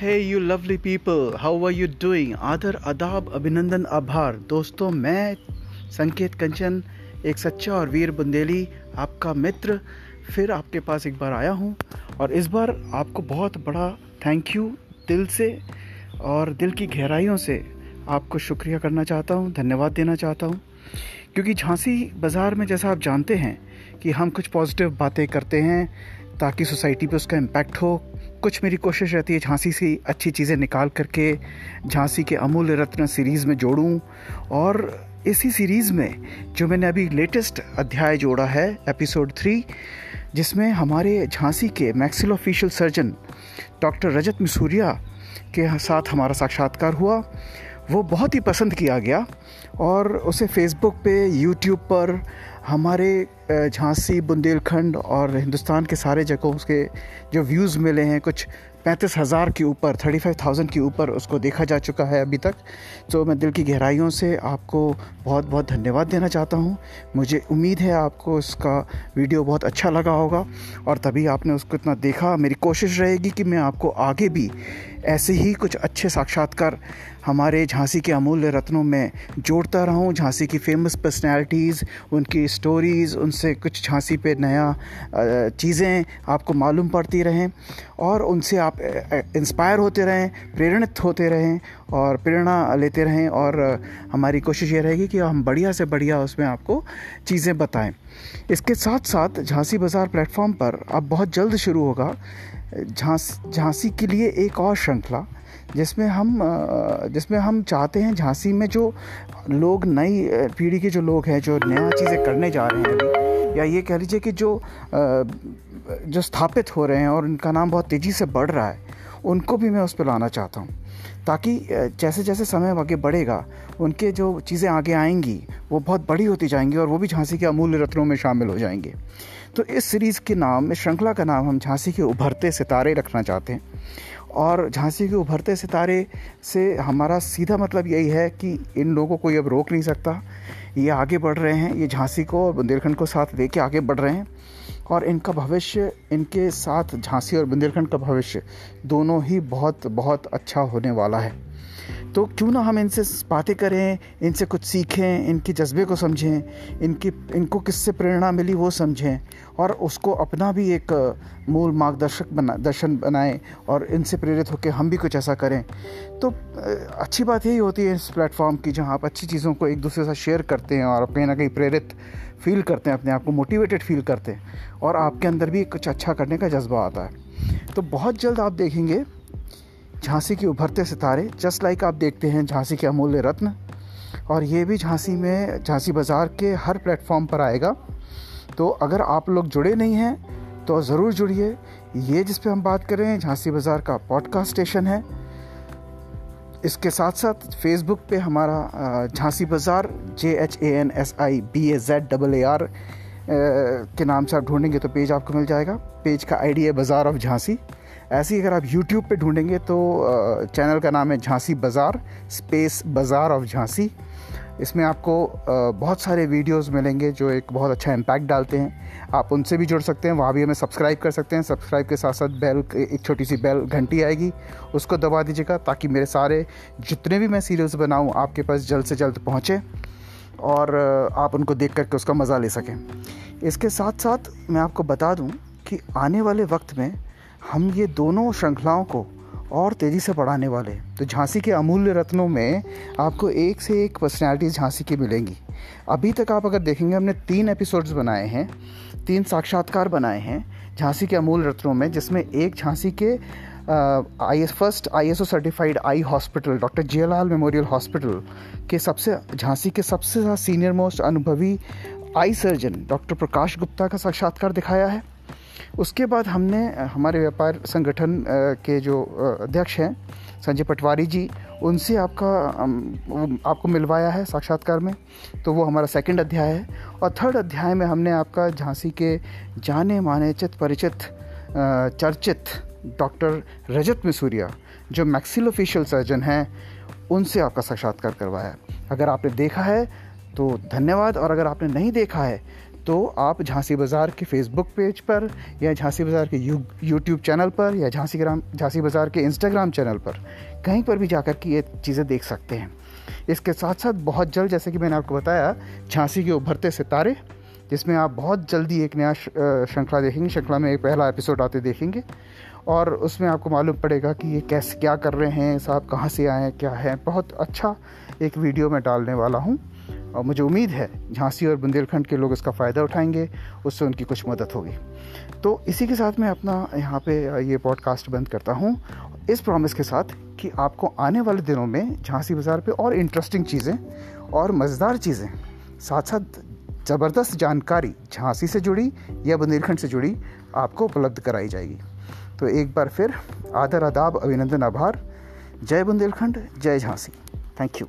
Hey you lovely people how are you doing आदर अदाब अभिनंदन, आभार। दोस्तों, मैं संकेत कंचन, एक सच्चा और वीर बुंदेली, आपका मित्र, फिर आपके पास एक बार आया हूँ। और इस बार आपको बहुत बड़ा थैंक यू दिल से और दिल की गहराइयों से आपको शुक्रिया करना चाहता हूँ, धन्यवाद देना चाहता हूँ। क्योंकि झांसी बाज़ार में जैसा आप जानते हैं कि हम कुछ पॉजिटिव बातें करते हैं ताकि सोसाइटी पे उसका इम्पैक्ट हो कुछ मेरी कोशिश रहती है झांसी से अच्छी चीज़ें निकाल करके, झांसी के अमूल्य रत्न सीरीज़ में जोड़ूं। और इसी सीरीज़ में जो मैंने अभी लेटेस्ट अध्याय जोड़ा है, एपिसोड थ्री, जिसमें हमारे झांसी के maxillofacial surgeon doctor Rajat Misuriya के साथ हमारा साक्षात्कार हुआ। वो बहुत ही पसंद किया गया और उसे फेसबुक पे यूट्यूब पर हमारे झांसी बुंदेलखंड और हिंदुस्तान के सारे जगहों के जो व्यूज़ मिले हैं कुछ पैंतीस हज़ार के ऊपर, थर्टी फाइव थाउज़ेंड के ऊपर उसको देखा जा चुका है अभी तक। तो मैं दिल की गहराइयों से आपको बहुत बहुत धन्यवाद देना चाहता हूँ। मुझे उम्मीद है आपको इसका वीडियो बहुत अच्छा लगा होगा और तभी आपने उसको इतना देखा। मेरी कोशिश रहेगी कि मैं आपको आगे भी ऐसे ही कुछ अच्छे साक्षात्कार हमारे झांसी के अमूल्य रत्नों में जोड़ता रहूँ। झांसी की फ़ेमस पर्सनैलिटीज़ उनकी स्टोरीज़ उनसे कुछ झांसी पे नया चीज़ें आपको मालूम पड़ती रहें और उनसे आप इंस्पायर होते रहें प्रेरणित होते रहें और प्रेरणा लेते रहें और हमारी कोशिश ये रहेगी कि हम बढ़िया से बढ़िया उसमें आपको चीज़ें बताएँ। इसके साथ साथ झांसी बाज़ार प्लेटफॉर्म पर अब बहुत जल्द शुरू होगा, झांसी के लिए एक और श्रृंखला, जिसमें हम जिसमें हम चाहते हैं झांसी में जो लोग नई पीढ़ी के जो लोग हैं, जो नया चीज़ें करने जा रहे हैं अभी या ये कह लीजिए कि जो जो स्थापित हो रहे हैं और उनका नाम बहुत तेज़ी से बढ़ रहा है, उनको भी मैं उस पर लाना चाहता हूँ। ताकि जैसे जैसे समय आगे बढ़ेगा, उनके जो चीज़ें आगे आएँगी, वो बहुत बड़ी होती जाएँगी और वो भी झांसी के अमूल्य रत्नों में शामिल हो जाएँगे। तो इस सीरीज़ के नाम, इस श्रृंखला का नाम हम झांसी के उभरते सितारे रखना चाहते हैं। और झांसी के उभरते सितारे से हमारा सीधा मतलब यही है कि इन लोगों को अब रोक नहीं सकता। ये आगे बढ़ रहे हैं, ये झांसी को और बुंदेलखंड को साथ लेके आगे बढ़ रहे हैं और इनका भविष्य, इनके साथ झांसी और बुंदेलखंड का भविष्य दोनों ही बहुत बहुत अच्छा होने वाला है। तो क्यों ना हम इनसे बातें करें, इनसे कुछ सीखें, इनके जज्बे को समझें, इनकी, इनको किससे प्रेरणा मिली वो समझें और उसको अपना भी एक, मूल मार्गदर्शक बना, दर्शन बनाएँ और इनसे प्रेरित होकर हम भी कुछ ऐसा करें। तो अच्छी बात यही होती है इस प्लेटफॉर्म की जहाँ आप अच्छी चीज़ों को एक दूसरे से शेयर करते हैं और कहीं ना कहीं प्रेरित फील करते हैं, अपने आप को मोटिवेटेड फील करते हैं और आपके अंदर भी कुछ अच्छा करने का जज्बा आता है। तो बहुत जल्द आप देखेंगे झांसी के उभरते सितारे जस्ट लाइक आप देखते हैं झांसी के अमूल्य रत्न। और ये भी झांसी में, झांसी बाज़ार के हर प्लेटफॉर्म पर आएगा। तो अगर आप लोग जुड़े नहीं हैं तो ज़रूर जुड़िए। ये जिस पे हम बात कर रहे हैं, झांसी बाज़ार का पॉडकास्ट स्टेशन है। इसके साथ साथ फेसबुक पे हमारा Jhansi Bazaar J H A N S I B A Z double A R के नाम से आप ढूंढेंगे तो पेज आपको मिल जाएगा। पेज का आईडी है बाज़ार ऑफ़ झांसी। ऐसे ही अगर आप यूट्यूब पे ढूंढेंगे तो चैनल का नाम है झांसी बाज़ार, स्पेस बाज़ार ऑफ़ झांसी। इसमें आपको बहुत सारे वीडियोस मिलेंगे जो एक बहुत अच्छा इम्पैक्ट डालते हैं। आप उनसे भी जुड़ सकते हैं, वहाँ भी हमें सब्सक्राइब कर सकते हैं। सब्सक्राइब के साथ साथ बेल एक छोटी सी बेल घंटी आएगी। उसको दबा दीजिएगा ताकि मेरे सारे जितने भी मैं सीरियल्स बनाऊँ, आपके पास जल्द से जल्द पहुँचे। और आप उनको देख करके उसका मज़ा ले सकें। इसके साथ साथ मैं आपको बता दूँ कि आने वाले वक्त में हम ये दोनों श्रृंखलाओं को और तेज़ी से बढ़ाने वाले तो झांसी के अमूल्य रत्नों में आपको एक से एक पर्सनैलिटीज़ झांसी की मिलेंगी। अभी तक आप अगर देखेंगे, हमने तीन एपिसोड्स बनाए हैं, तीन साक्षात्कार बनाए हैं झांसी के अमूल रत्नों में, जिसमें एक झांसी के I S first I S O certified eye hospital doctor Jiyalal memorial hospital के सबसे, झांसी के सबसे ज़्यादा सीनियर मोस्ट अनुभवी eye surgeon doctor Prakash Gupta का साक्षात्कार दिखाया है। उसके बाद हमने, हमारे व्यापार संगठन के जो अध्यक्ष हैं, संजय पटवारी जी, उनसे आपका आपको मिलवाया है साक्षात्कार में तो वो हमारा सेकंड अध्याय है। और थर्ड अध्याय में हमने आपका झांसी के जाने माने चित परिचित चर्चित डॉक्टर रजत मिसूरिया, जो मैक्सिल ऑफिशियल सर्जन हैं, उनसे आपका साक्षात्कार करवाया अगर आपने देखा है तो धन्यवाद, और अगर आपने नहीं देखा है तो आप झांसी बाज़ार के फेसबुक पेज पर, या झांसी बाज़ार के यू यूट्यूब चैनल पर, या झांसी ग्राम, झांसी बाज़ार के इंस्टाग्राम चैनल पर, कहीं पर भी जाकर के ये चीज़ें देख सकते हैं। इसके साथ साथ बहुत जल्द, जैसे कि मैंने आपको बताया, झांसी के उभरते सितारे, जिसमें आप बहुत जल्दी एक नया श्रृंखला देखेंगे, श्रृंखला में एक पहला एपिसोड आते देखेंगे। और उसमें आपको मालूम पड़ेगा कि ये कैसे, क्या कर रहे हैं, साहब कहाँ से आए हैं, क्या है। बहुत अच्छा एक वीडियो मैं डालने वाला हूँ और मुझे उम्मीद है झांसी और बुंदेलखंड के लोग इसका फ़ायदा उठाएँगे, उससे उनकी कुछ मदद होगी। तो इसी के साथ मैं अपना यहाँ पे ये पॉडकास्ट बंद करता हूँ। इस प्रॉमिस के साथ कि आपको आने वाले दिनों में झांसी बाज़ार पे और इंटरेस्टिंग चीज़ें और मज़ेदार चीज़ें साथ साथ ज़बरदस्त जानकारी झांसी से जुड़ी या बुंदेलखंड से जुड़ी आपको उपलब्ध कराई जाएगी। तो एक बार फिर आदर, आदाब, अभिनंदन, आभार। जय बुंदेलखंड, जय झांसी। Thank you